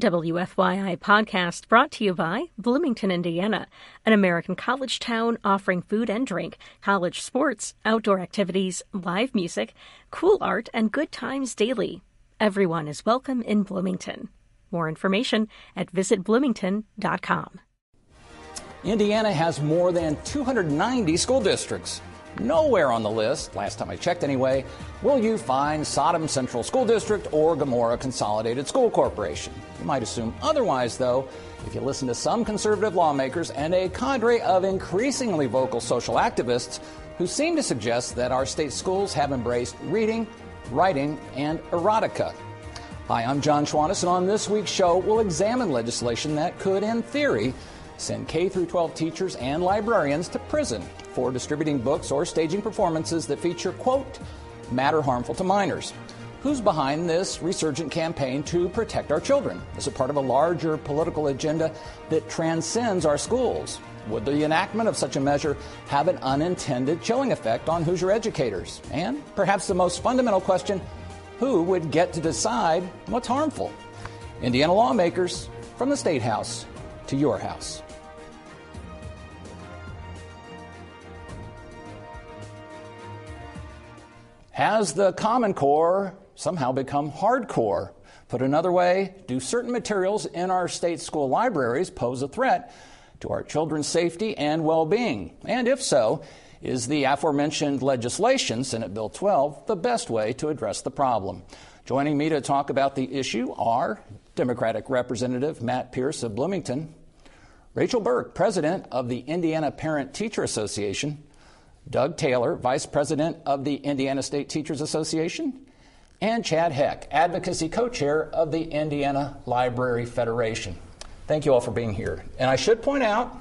WFYI podcast brought to you by Bloomington, Indiana, an American college town offering food and drink, college sports, outdoor activities, live music, cool art, and good times daily. Everyone is welcome in Bloomington. More information at visitbloomington.com. Indiana has more than 290 school districts. Nowhere on the list, last time I checked anyway, will you find Sodom Central School District or Gomorrah Consolidated School Corporation. You might assume otherwise, though, if you listen to some conservative lawmakers and a cadre of increasingly vocal social activists who seem to suggest that our state schools have embraced reading, writing, and erotica. Hi, I'm Jon Schwantes, and on this week's show, we'll examine legislation that could, in theory, send K 12 teachers and librarians to prison for distributing books or staging performances that feature, quote, matter harmful to minors. Who's behind this resurgent campaign to protect our children? Is it part of a larger political agenda that transcends our schools? Would the enactment of such a measure have an unintended chilling effect on Hoosier educators? And perhaps the most fundamental question who would get to decide what's harmful? Indiana lawmakers from the State House to your house. Has the Common Core somehow become hardcore? Put another way, do certain materials in our state school libraries pose a threat to our children's safety and well being? And if so, is the aforementioned legislation, Senate Bill 12, the best way to address the problem? Joining me to talk about the issue are Democratic Representative Matt Pierce of Bloomington, Rachel Burke, President of the Indiana Parent Teacher Association, Doug Taylor, Vice President of the Indiana State Teachers Association, and Chad Heck, Advocacy Co Chair of the Indiana Library Federation. Thank you all for being here. And I should point out,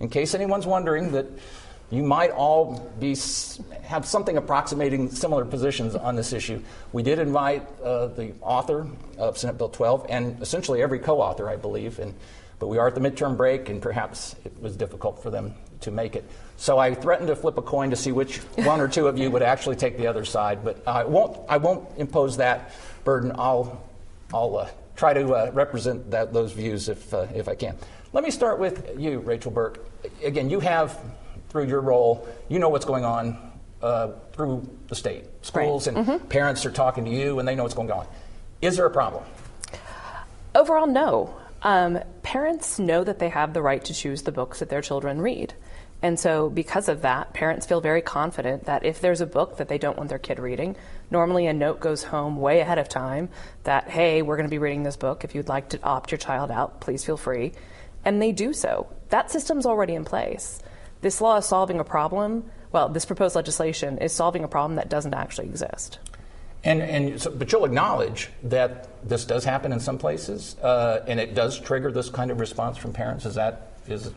in case anyone's wondering, that you might all be have something approximating similar positions on this issue. We did invite uh, the author of Senate Bill 12 and essentially every co-author, I believe, and but we are at the midterm break, and perhaps it was difficult for them to make it. So I threatened to flip a coin to see which one or two of you would actually take the other side, but I won't. I won't impose that burden. I'll, I'll uh, try to uh, represent that, those views if, uh, if I can. Let me start with you, Rachel Burke. Again, you have, through your role, you know what's going on uh, through the state. Schools right. and mm-hmm. parents are talking to you, and they know what's going on. Is there a problem? Overall, no. Um, parents know that they have the right to choose the books that their children read. And so, because of that, parents feel very confident that if there's a book that they don't want their kid reading, normally a note goes home way ahead of time that, hey, we're going to be reading this book. If you'd like to opt your child out, please feel free. And they do so. That system's already in place. This law is solving a problem. Well, this proposed legislation is solving a problem that doesn't actually exist. And, and so, but you'll acknowledge that this does happen in some places, uh, and it does trigger this kind of response from parents. Is that is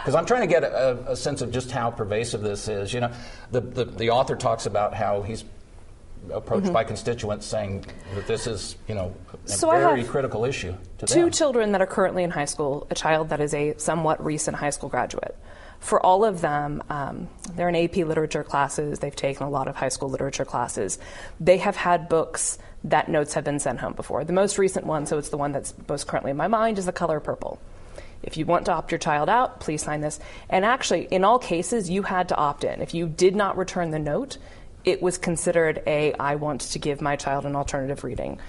because I'm trying to get a, a, sense of just how pervasive this is. You know, the the, the author talks about how he's approached mm-hmm. by constituents saying that this is you know a so very critical issue. To two them. children that are currently in high school, a child that is a somewhat recent high school graduate for all of them, um, they're in AP literature classes. They've taken a lot of high school literature classes. They have had books that notes have been sent home before. The most recent one, so it's the one that's most currently in my mind, is The Color Purple. If you want to opt your child out, please sign this. And actually, in all cases, you had to opt in. If you did not return the note, it was considered a I want to give my child an alternative reading.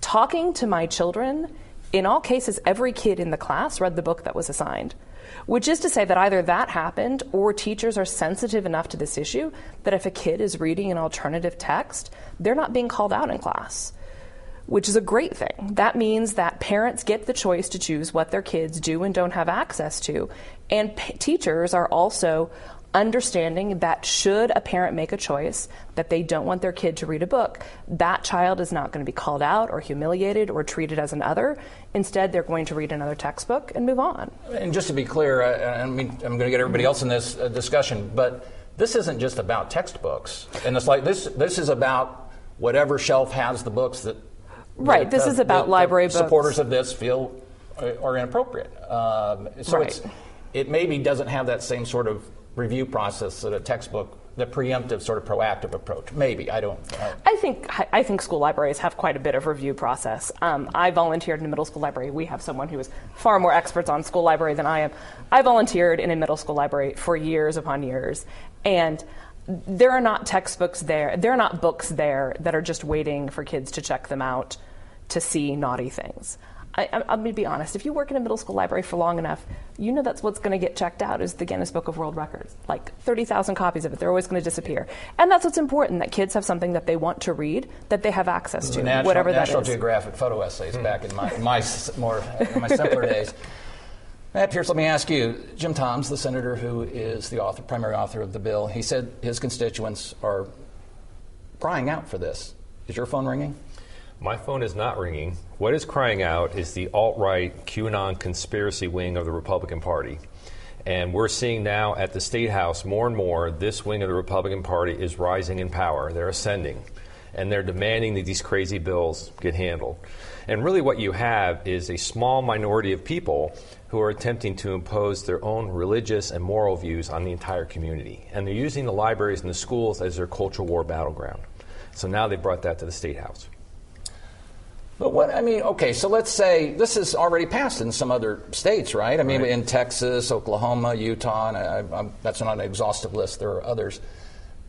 Talking to my children, in all cases, every kid in the class read the book that was assigned which is to say that either that happened or teachers are sensitive enough to this issue that if a kid is reading an alternative text, they're not being called out in class, which is a great thing. That means that parents get the choice to choose what their kids do and don't have access to. And p- teachers are also understanding that should a parent make a choice that they don't want their kid to read a book, that child is not going to be called out or humiliated or treated as an other. Instead, they're going to read another textbook and move on. And just to be clear, uh, I mean, I'm going to get everybody else in this uh, discussion, but this isn't just about textbooks. And it's like this, this is about whatever shelf has the books that. Right, that, this uh, is about library books. Supporters of this feel are inappropriate. Um, so right. it maybe doesn't have that same sort of review process that a textbook the preemptive sort of proactive approach. Maybe I don't. I, I think I think school libraries have quite a bit of review process. Um, I volunteered in a middle school library. We have someone who is far more experts on school library than I am. I volunteered in a middle school library for years upon years, and there are not textbooks there. There are not books there that are just waiting for kids to check them out to see naughty things. I, am going to be honest. If you work in a middle school library for long enough, you know that's what's going to get checked out is the Guinness Book of World Records. Like 30,000 copies of it. They're always going to disappear. And that's what's important, that kids have something that they want to read, that they have access to, National, whatever National that is. National Geographic photo essays mm. back in my, my, more, in my simpler days. Matt Pierce, let me ask you. Jim Tomes, the senator who is the author, primary author of the bill, he said his constituents are crying out for this. Is your phone ringing? My phone is not ringing. What is crying out is the alt right QAnon conspiracy wing of the Republican Party. And we're seeing now at the State House more and more this wing of the Republican Party is rising in power. They're ascending. And they're demanding that these crazy bills get handled. And really, what you have is a small minority of people who are attempting to impose their own religious and moral views on the entire community. And they're using the libraries and the schools as their culture war battleground. So now they brought that to the State House. But what I mean, okay, so let's say this is already passed in some other states, right? I mean, right. in Texas, Oklahoma, Utah, and I, I, that's not an exhaustive list. There are others.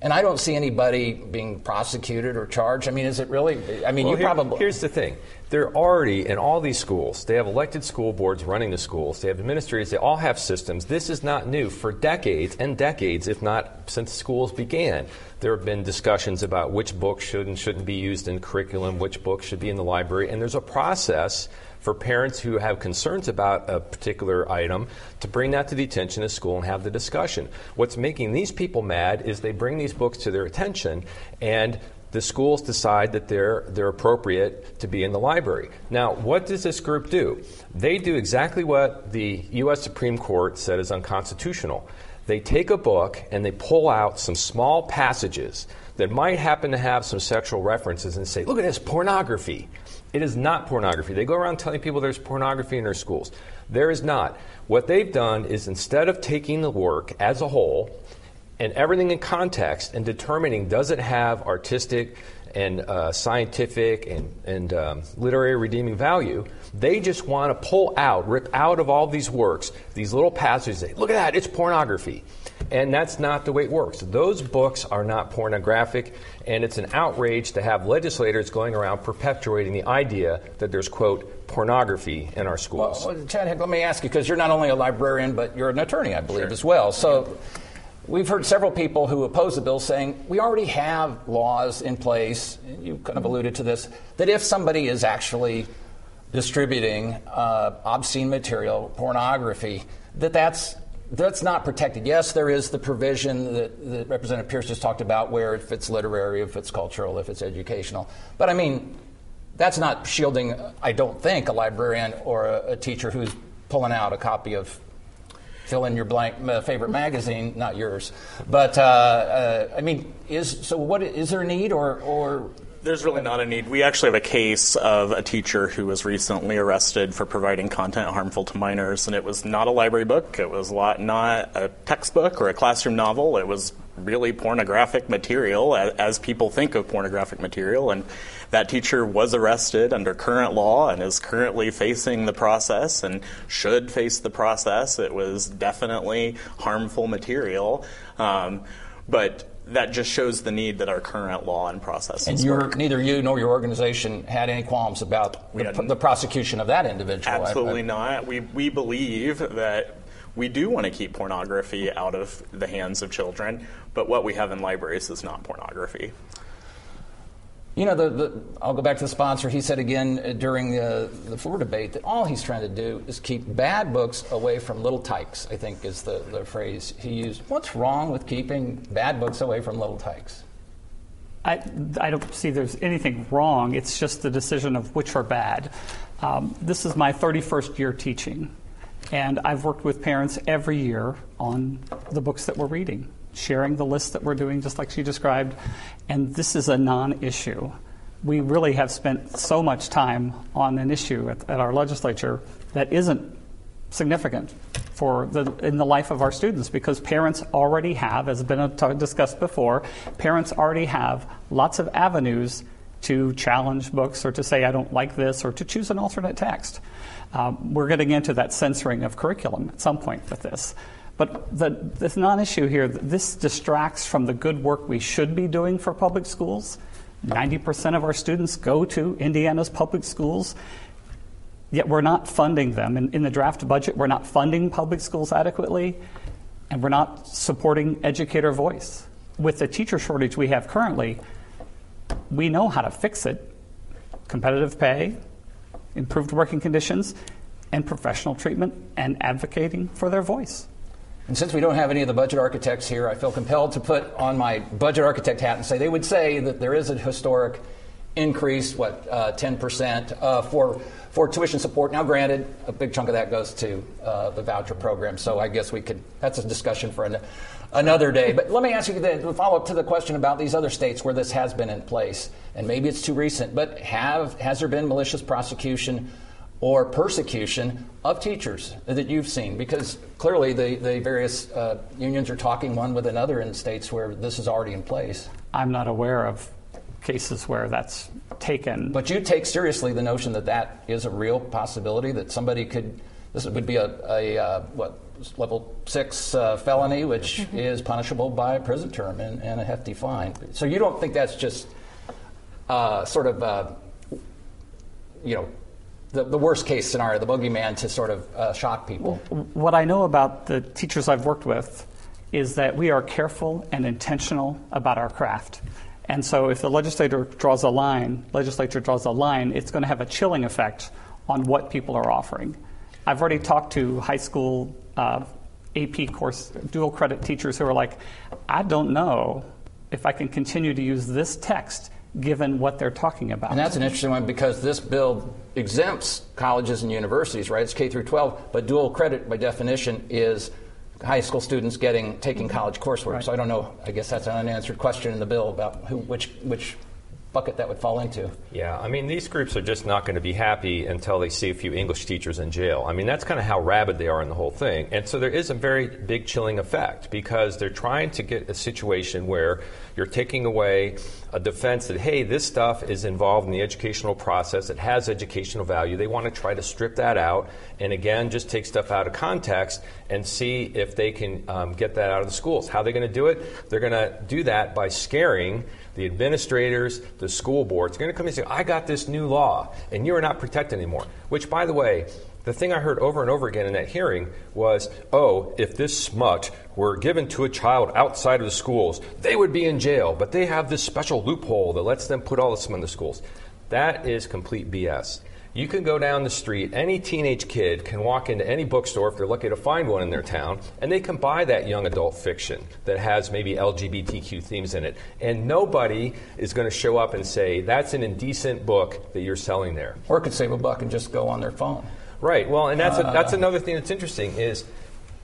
And I don't see anybody being prosecuted or charged. I mean, is it really? I mean, well, you here, probably. Here's the thing they're already in all these schools. They have elected school boards running the schools. They have administrators. They all have systems. This is not new. For decades and decades, if not since schools began, there have been discussions about which books should and shouldn't be used in curriculum, which books should be in the library, and there's a process for parents who have concerns about a particular item to bring that to the attention of school and have the discussion. What's making these people mad is they bring these books to their attention and the schools decide that they're, they're appropriate to be in the library. Now, what does this group do? They do exactly what the U.S. Supreme Court said is unconstitutional. They take a book and they pull out some small passages that might happen to have some sexual references and say, look at this, pornography. It is not pornography. They go around telling people there's pornography in their schools. There is not. What they've done is instead of taking the work as a whole and everything in context and determining does it have artistic and uh, scientific and, and um, literary redeeming value, they just want to pull out, rip out of all these works these little passages. Say, Look at that, it's pornography. And that's not the way it works. Those books are not pornographic, and it's an outrage to have legislators going around perpetuating the idea that there's, quote, pornography in our schools. Well, Chad, let me ask you, because you're not only a librarian, but you're an attorney, I believe, sure. as well. So, We've heard several people who oppose the bill saying we already have laws in place, you kind of alluded to this, that if somebody is actually distributing uh, obscene material, pornography, that that's that's not protected. Yes, there is the provision that, that, Representative Pierce just talked about where if it's literary, if it's cultural, if it's educational. But I mean, that's not shielding, I don't think, a librarian or a, a teacher who's pulling out a copy of fill in your blank uh, favorite magazine, not yours. But uh, uh, I mean, is so? What is there a need or or? There's really not a need. We actually have a case of a teacher who was recently arrested for providing content harmful to minors, and it was not a library book. It was not a textbook or a classroom novel. It was really pornographic material, as people think of pornographic material, and that teacher was arrested under current law and is currently facing the process and should face the process. It was definitely harmful material. Um, but that just shows the need that our current law and process. And neither you nor your organization had any qualms about the, the prosecution of that individual. Absolutely I, I, not. We we believe that we do want to keep pornography out of the hands of children, but what we have in libraries is not pornography. You know, the, the, I'll go back to the sponsor. He said again uh, during the, the floor debate that all he's trying to do is keep bad books away from little tykes, I think is the, the phrase he used. What's wrong with keeping bad books away from little tykes? I, I don't see there's anything wrong. It's just the decision of which are bad. Um, this is my 31st year teaching, and I've worked with parents every year on the books that we're reading sharing the list that we're doing, just like she described. And this is a non issue. We really have spent so much time on an issue at, at our legislature that isn't significant for the in the life of our students because parents already have, as has been discussed before, parents already have lots of avenues to challenge books or to say I don't like this or to choose an alternate text. Um, we're getting into that censoring of curriculum at some point with this. But the, the non issue here, this distracts from the good work we should be doing for public schools. 90% of our students go to Indiana's public schools, yet we're not funding them. In, in the draft budget, we're not funding public schools adequately, and we're not supporting educator voice. With the teacher shortage we have currently, we know how to fix it competitive pay, improved working conditions, and professional treatment, and advocating for their voice. And since we don't have any of the budget architects here, I feel compelled to put on my budget architect hat and say they would say that there is a historic increase, what, uh, 10% uh, for, for tuition support. Now, granted, a big chunk of that goes to uh, the voucher program, so I guess we could, that's a discussion for an, another day. But let me ask you the follow up to the question about these other states where this has been in place. And maybe it's too recent, but have, has there been malicious prosecution? Or persecution of teachers that you've seen? Because clearly the, the various uh, unions are talking one with another in states where this is already in place. I'm not aware of cases where that's taken. But you take seriously the notion that that is a real possibility that somebody could, this would be a, a uh, what, level six uh, felony, which mm-hmm. is punishable by a prison term and, and, a hefty fine. So you don't think that's just uh, sort of, uh, you know, the, the worst case scenario, the boogeyman to sort of uh, shock people. What I know about the teachers I've worked with is that we are careful and intentional about our craft. And so if the legislator draws a line, legislature draws a line, it's going to have a chilling effect on what people are offering. I've already talked to high school uh, AP course dual credit teachers who are like, I don't know if I can continue to use this text given what they're talking about. And that's an interesting one because this bill exempts colleges and universities, right? It's K through 12, but dual credit by definition is high school students getting taking college coursework. Right. So I don't know. I guess that's an unanswered question in the bill about who, which which bucket that would fall into. Yeah, I mean, these groups are just not going to be happy until they see a few English teachers in jail. I mean, that's kind of how rabid they are in the whole thing. And so there is a very big chilling effect because they're trying to get a situation where you're taking away a defense that, hey, this stuff is involved in the educational process, it has educational value. They want to try to strip that out and, again, just take stuff out of context and see if they can um, get that out of the schools. How are they going to do it? They're going to do that by scaring the administrators, the school boards, are going to come and say, I got this new law, and you are not protected anymore. Which, by the way, the thing I heard over and over again in that hearing was, oh, if this smut were given to a child outside of the schools, they would be in jail, but they have this special loophole that lets them put all this in the schools. That is complete BS. You can go down the street, any teenage kid can walk into any bookstore if they're lucky to find one in their town, and they can buy that young adult fiction that has maybe LGBTQ themes in it. And nobody is going to show up and say, that's an indecent book that you're selling there. Or could save a buck and just go on their phone. Right. Well, and that's, a, that's uh. another thing that's interesting is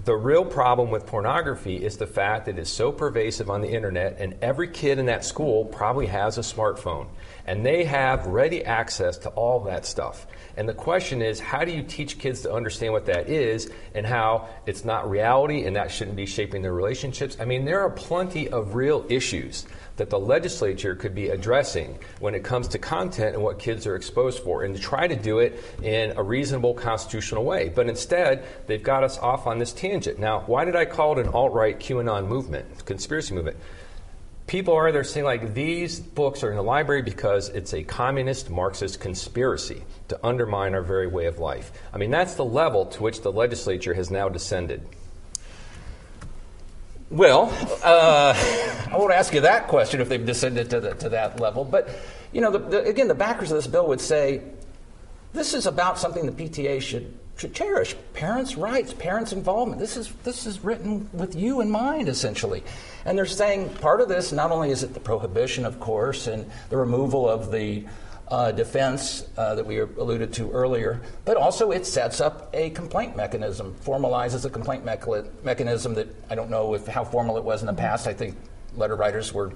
the real problem with pornography is the fact that it's so pervasive on the internet, and every kid in that school probably has a smartphone. And they have ready access to all that stuff. And the question is, how do you teach kids to understand what that is and how it's not reality and that shouldn't be shaping their relationships? I mean, there are plenty of real issues that the legislature could be addressing when it comes to content and what kids are exposed for, and to try to do it in a reasonable constitutional way. But instead, they've got us off on this tangent. Now, why did I call it an alt right QAnon movement, conspiracy movement? People are there saying like these books are in the library because it's a communist marxist conspiracy to undermine our very way of life. I mean that's the level to which the legislature has now descended. Well uh, i won't ask you that question if they've descended to, the, to that level but you know the, the, again the backers of this bill would say this is about something the pta should should cherish parents' rights, parents' involvement. This is, this is written with you in mind, essentially. And they're saying part of this, not only is it the prohibition, of course, and the removal of the uh, defense uh, that we alluded to earlier, but also it sets up a complaint mechanism, formalizes a complaint mechanism that I don't know if how formal it was in the past. I think letter writers were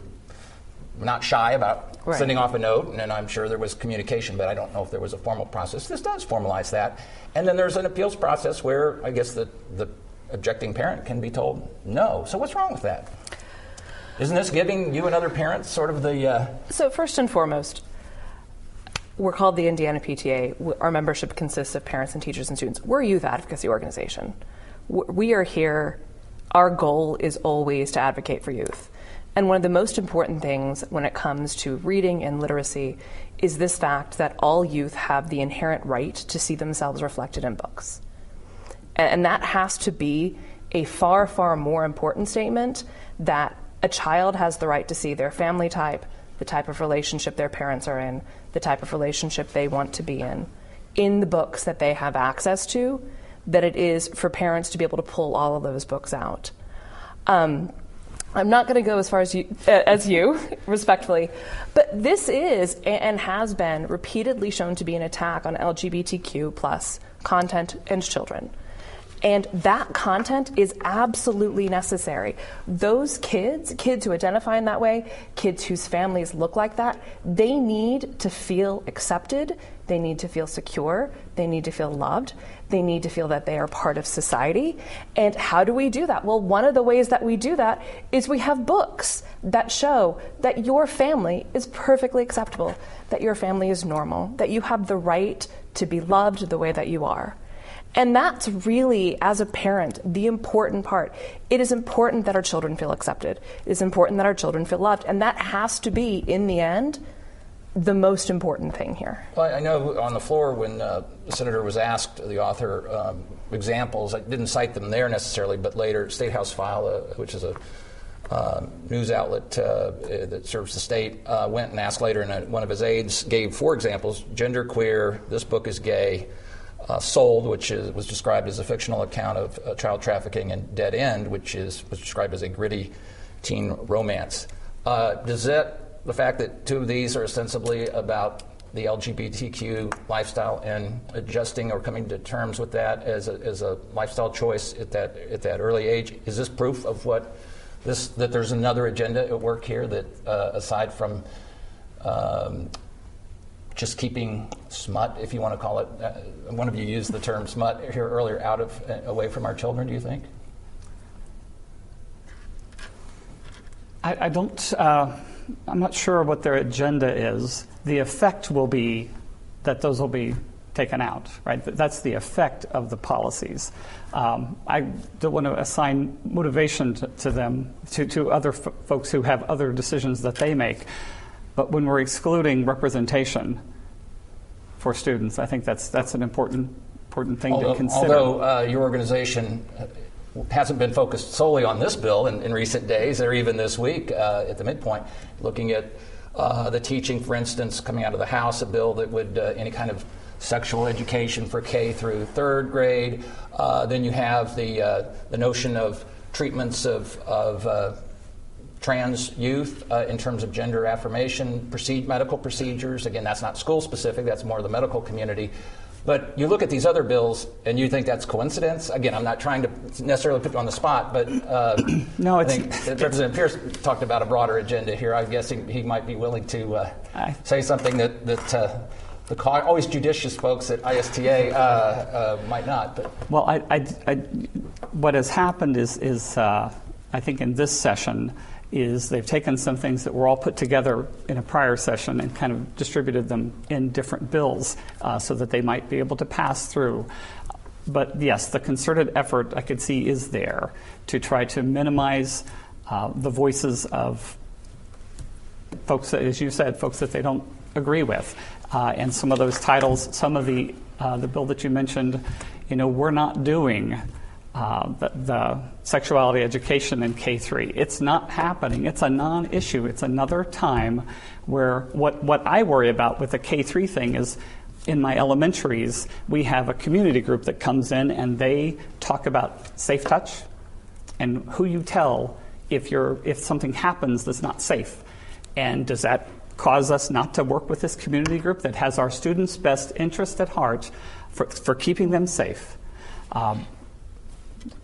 not shy about Right. sending off a note, and I'm sure there was communication, but I don't know if there was a formal process. This does formalize that. And then there's an appeals process where I guess the, the objecting parent can be told no. So what's wrong with that? Isn't this giving you and other parents sort of the. Uh, So, first and foremost, we're called the Indiana PTA. Our membership consists of parents and teachers and students. We're a youth advocacy organization. We are here, our goal is always to advocate for youth. And one of the most important things when it comes to reading and literacy is this fact that all youth have the inherent right to see themselves reflected in books. And, that has to be a far, far more important statement that a child has the right to see their family type, the type of relationship their parents are in, the type of relationship they want to be in, in the books that they have access to, that it is for parents to be able to pull all of those books out. Um, I'm not going to go as far as you, as you, respectfully, but this is and has been repeatedly shown to be an attack on LGBTQ plus content and children. And that content is absolutely necessary. Those kids, kids who identify in that way, kids whose families look like that, they need to feel accepted. They need to feel secure. They need to feel loved. They need to feel that they are part of society. And how do we do that? Well, one of the ways that we do that is we have books that show that your family is perfectly acceptable, that your family is normal, that you have the right to be loved the way that you are. And that's really, as a parent, the important part. It is important that our children feel accepted. It is important that our children feel loved. And that has to be, in the end, the most important thing here. Well, I know on the floor when uh, the senator was asked the author um, examples, I didn't cite them there necessarily, but later State House File, uh, which is a uh, news outlet uh, that serves the state, uh, went and asked later, and uh, one of his aides gave four examples: gender queer, this book is gay. Sold, which is, was described as a fictional account of child trafficking, and Dead End, which is was described as a gritty teen romance. Does that the fact that two of these are ostensibly about the LGBTQ lifestyle and adjusting or coming to terms with that as a, as a lifestyle choice at that at that early age is this proof of what this that there's another agenda at work here that uh, aside from um, just keeping smut, if you want to call it, uh, one of you used the term smut here earlier, out of uh, away from our children. Do you think? I, I don't. I'm not sure what their agenda is. The effect will be that those will be taken out, right? That's the effect of the policies. Um, I don't want to assign motivation to, to them, to, to other f- folks who have other decisions that they make. But when we're excluding representation for students, I think that's, that's an important, important thing Although, to consider. although uh, your organization uh, hasn't been focused solely on this bill in, in recent days, or even this week uh, at the midpoint, looking at uh, the teaching, for instance, coming out of the House, a bill that would uh, any kind of sexual education for K through third grade. Uh, then you have the uh, the notion of treatments of of uh, trans youth in terms of gender affirmation, proceed, medical procedures. Again, that's not school specific, that's more the medical community. But you look at these other bills and you think that's coincidence. Again, I'm not trying to necessarily put you on the spot, but uh, No, I think Representative Pierce talked about a broader agenda here. I guess he, he might be willing to uh, I- say something that, that uh, the ca- always judicious folks at ISTA uh, uh, might not. But Well, I, I, I, what has happened is, is uh, I think in this session, is they've taken some things that were all put together in a prior session and kind of distributed them in different bills uh, so that they might be able to pass through. But yes, the concerted effort I could see is there to try to minimize uh, the voices of folks, that, as you said, folks that they don't agree with. Uh, and some of those titles, some of the, uh, the bill that you mentioned, you know, we're not doing uh, the, the sexuality education in K3. It's not happening. It's a non issue. It's another time where what, what I worry about with the K3 thing is in my elementaries, we have a community group that comes in and they talk about safe touch and who you tell if, you're, if something happens that's not safe. And does that cause us not to work with this community group that has our students' best interest at heart for, for keeping them safe? Um,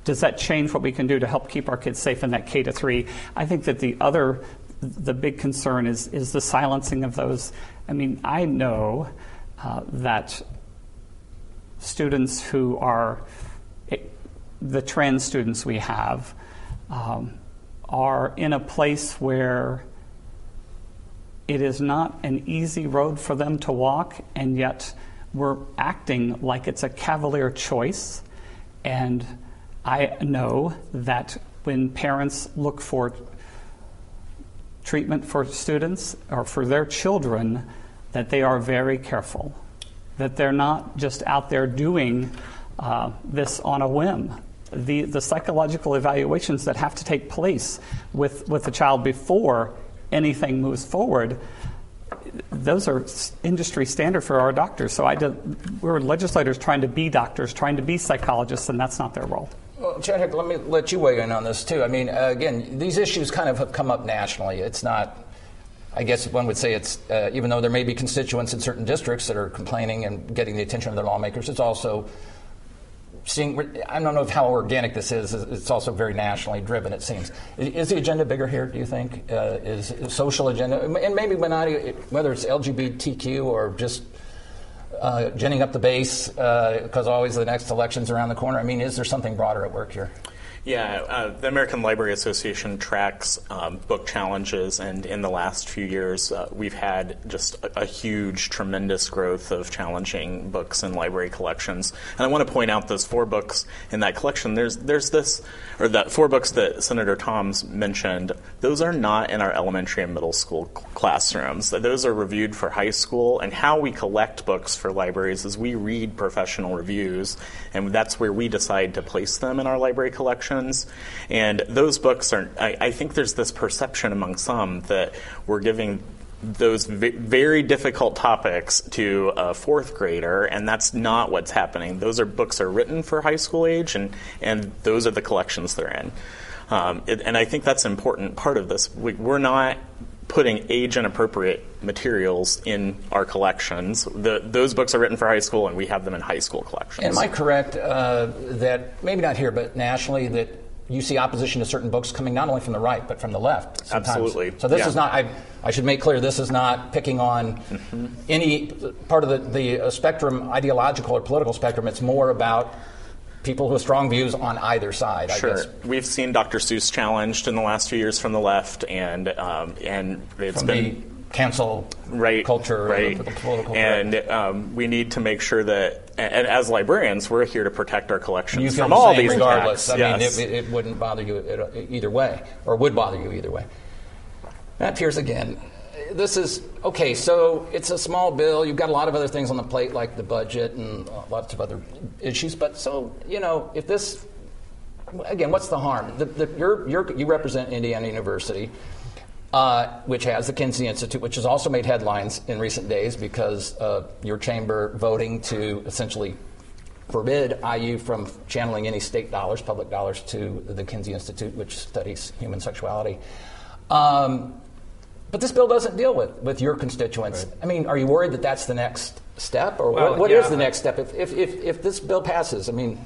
does that change what we can do to help keep our kids safe in that K to three? I think that the other the big concern is, is the silencing of those. I mean, I know uh, that students who are the trans students we have um, are in a place where it is not an easy road for them to walk, and yet we're acting like it's a cavalier choice. And I know that when parents look for treatment for students or for their children, that they are very careful, that they're not just out there doing uh, this on a whim. The, the psychological evaluations that have to take place with, with the child before anything moves forward, those are industry standard for our doctors. So I we're legislators trying to be doctors, trying to be psychologists, and that's not their role. Well, Chad, let me let you weigh in on this too. I mean, uh, again, these issues kind of have come up nationally. It's not, I guess one would say it's, uh, even though there may be constituents in certain districts that are complaining and getting the attention of their lawmakers, it's also seeing, I don't know how organic this is, it's also very nationally driven, it seems. Is the agenda bigger here, do you think? Uh, is, social agenda, and maybe I, whether it's LGBTQ or just uh, ginning up the base because uh, always the next election's around the corner? I mean, is there something broader at work here? Yeah, uh, the American Library Association tracks um, book challenges, and in the last few years, uh, we've had just a, a, huge, tremendous growth of challenging books in library collections. And I want to point out those four books in that collection. There's there's this, or that four books that Senator Tomes mentioned. Those are not in our elementary and middle school classrooms. Those are reviewed for high school. And how we collect books for libraries is we read professional reviews, and that's where we decide to place them in our library collection And those books are, I, I think there's this perception among some that we're giving those very difficult topics to a fourth grader, and that's not what's happening. Those are books are written for high school age, and, and those are the collections they're in. Um, it, and I think that's an important part of this. We, we're not putting age and appropriate materials in our collections. The, those books are written for high school, and we have them in high school collections. Am I correct uh, that maybe not here, but nationally, that you see opposition to certain books coming not only from the right but from the left? Sometimes. Absolutely. So this yeah. is not. I, I, should make clear this is not picking on mm-hmm. any part of the, the uh, spectrum, ideological or political spectrum. It's more about people with strong views on either side. Sure, we've seen Dr. Seuss challenged in the last few years from the left, and um, and it's from been cancel right, culture, right, and um, we need to make sure that. And as librarians, we're here to protect our collections from all these regardless. Attacks. I yes. mean, it, it, wouldn't bother you either way, or would bother you either way. Matt Pierce again this is okay. So it's a small bill. You've got a lot of other things on the plate, like the budget and lots of other issues. But so you know, if this again, what's the harm? The, the, you're, you're, you represent Indiana University, uh, which has the Kinsey Institute, which has also made headlines in recent days because uh, your chamber voting to essentially forbid IU from channeling any state dollars, public dollars, to the Kinsey Institute, which studies human sexuality. Um, but this bill doesn't deal with, with your constituents. Right. I mean, are you worried that that's the next step? Or well, what, what yeah, is the next step? If, if, if, if, this bill passes, I mean,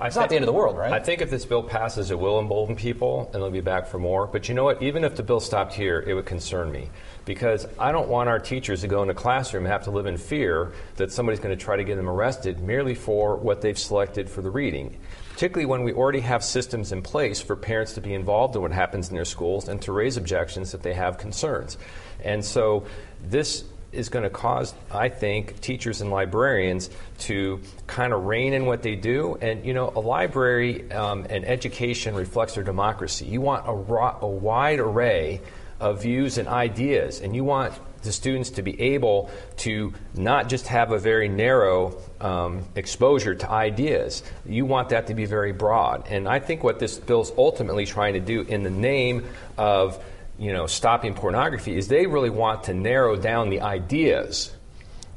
it's not the end of the world, right? I think if this bill passes, it will embolden people and they'll be back for more. But you know what? Even if the bill stopped here, it would concern me because I don't want our teachers to go in a classroom and have to live in fear that somebody's going to try to get them arrested merely for what they've selected for the reading particularly when we already have systems in place for parents to be involved in what happens in their schools and to raise objections if they have concerns. And so this is going to cause, I think, teachers and librarians to kind of rein in what they do. And, you know, a library um, and education reflects their democracy. You want a, a wide array of views and ideas, and you want the students to be able to not just have a very narrow um, exposure to ideas. You want that to be very broad. And I think what this bill is ultimately trying to do in the name of you know, stopping pornography is they really want to narrow down the ideas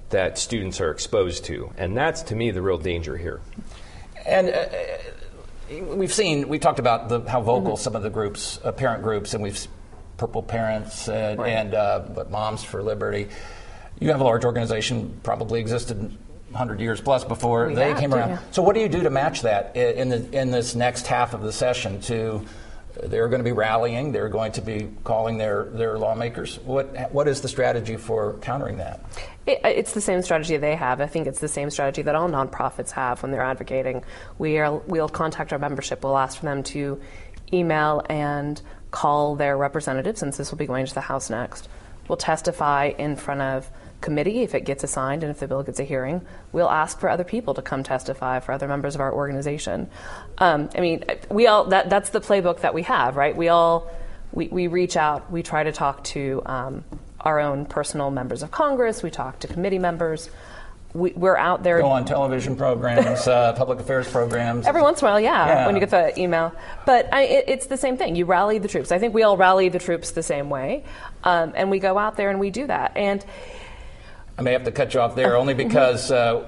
that students are exposed to. And that's, to me, the real danger here. And uh, we've seen, we've talked about the, how vocal mm-hmm. some of the groups, uh, parent groups, and we've Purple Parents and, right. and uh, but Moms for Liberty. You have a large organization, probably existed 100 years plus before we they came around. Yeah. So, what do you do to match that in the in this next half of the session to they're going to be rallying. They're going to be calling their, their lawmakers. What what is the strategy for countering that? It, it's the same strategy they have. I think it's the same strategy that all nonprofits have when they're advocating. We are we'll contact our membership. We'll ask for them to email and call their representative, since this will be going to the House next. We'll testify in front of committee if it gets assigned and if the bill gets a hearing. We'll ask for other people to come testify for other members of our organization. Um, I mean, we all that that's the playbook that we have, right? We all we, we reach out, we try to talk to um, our own personal members of Congress, we talk to committee members we, are out there. Go on television programs, uh, public affairs programs. Every once in a while, yeah, yeah. when you get the email. But I, it, it's the same thing. You rally the troops. I think we all rally the troops the same way. Um, and we go out there and we do that. And I may have to cut you off there only because. Uh,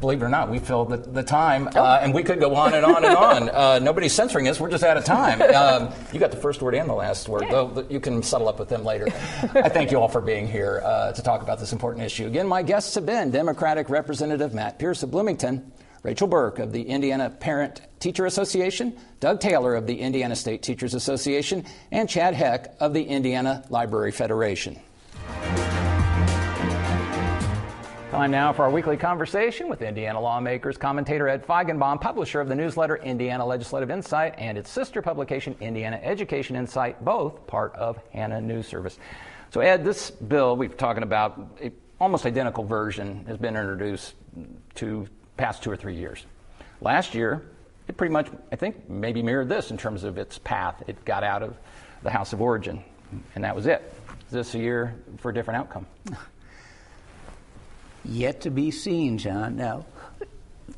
believe it or not, we filled the, the time, oh. uh, and we could go on and on and on. Uh, nobody's censoring us; we're just out of time. Um, you got the first word and the last word, though. You can settle up with them later. I thank you all for being here uh, to talk about this important issue. Again, my guests have been Democratic Representative Matt Pierce of Bloomington, Rachel Burke of the Indiana Parent Teacher Association, Doug Taylor of the Indiana State Teachers Association, and Chad Heck of the Indiana Library Federation. Time now for our weekly conversation with Indiana lawmakers, commentator Ed Feigenbaum, publisher of the newsletter Indiana Legislative Insight and its sister publication Indiana Education Insight, both part of Hannah News Service. So, Ed, this bill we've talking about, a almost identical version, has been introduced to past two or three years. Last year, it pretty much, I think, maybe mirrored this in terms of its path. It got out of the House of Origin, and that was it. this year for a different outcome? Yet to be seen, Jon. Now,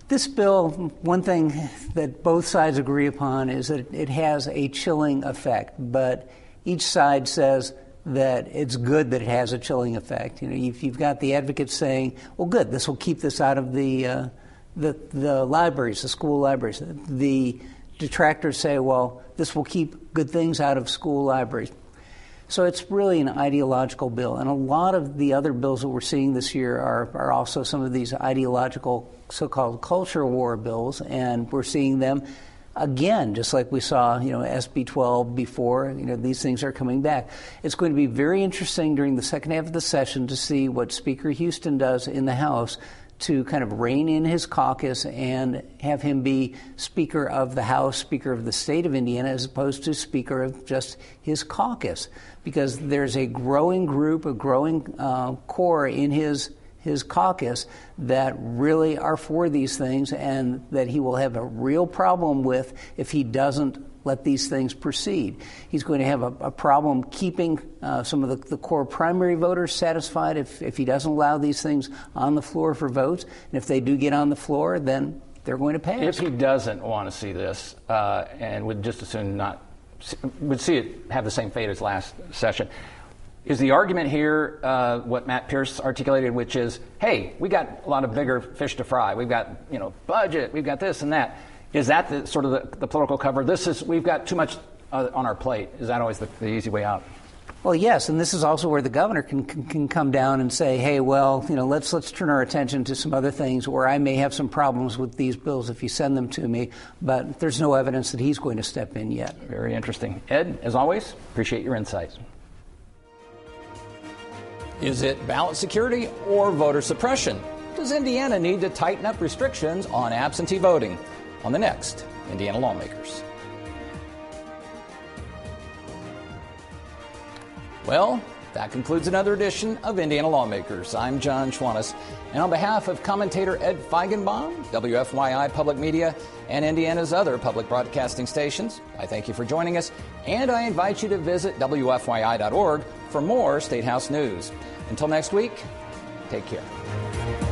this bill, one thing that both sides agree upon is that it has a chilling effect, but each side says that it's good that it has a chilling effect. You know, if you've got the advocates saying, "Well, good, this will keep this out of the uh, the, the libraries, the school libraries," the detractors say, "Well, this will keep good things out of school libraries." So it's really an ideological bill. And a lot of the other bills that we're seeing this year are, are also some of these ideological so called culture war bills. And we're seeing them again, just like we saw, you know, SB 12 before, you know, these things are coming back. It's going to be very interesting during the second half of the session to see what Speaker Huston does in the House to kind of rein in his caucus and have him be Speaker of the House, Speaker of the state of Indiana, as opposed to Speaker of just his caucus. Because there's a growing group, a growing uh, core in his his caucus that really are for these things and that he will have a real problem with if he doesn't let these things proceed. He's going to have a, a problem keeping uh, some of the, the, core primary voters satisfied if, if he doesn't allow these things on the floor for votes. And if they do get on the floor, then they're going to pass. If he doesn't want to see this uh, and would just as soon not would see it have the same fate as last session. Is the argument here uh, what Matt Pierce articulated, which is, hey, we got a lot of bigger fish to fry. We've got, you know, budget. We've got this and that. Is that the sort of the, the political cover? This is we've got too much uh, on our plate. Is that always the, the easy way out? Well, yes, and this is also where the governor can, can, can, come down and say, "Hey, well, you know, let's let's turn our attention to some other things where I may have some problems with these bills if you send them to me." But there's no evidence that he's going to step in yet. Very interesting, Ed. As always, appreciate your insights. Is it ballot security or voter suppression? Does Indiana need to tighten up restrictions on absentee voting? On the next Indiana Lawmakers. Well, that concludes another edition of Indiana Lawmakers. I'm Jon Schwantes, and on behalf of commentator Ed Feigenbaum, WFYI Public Media, and Indiana's other public broadcasting stations, I thank you for joining us, and I invite you to visit WFYI.org for more State House news. Until next week, take care.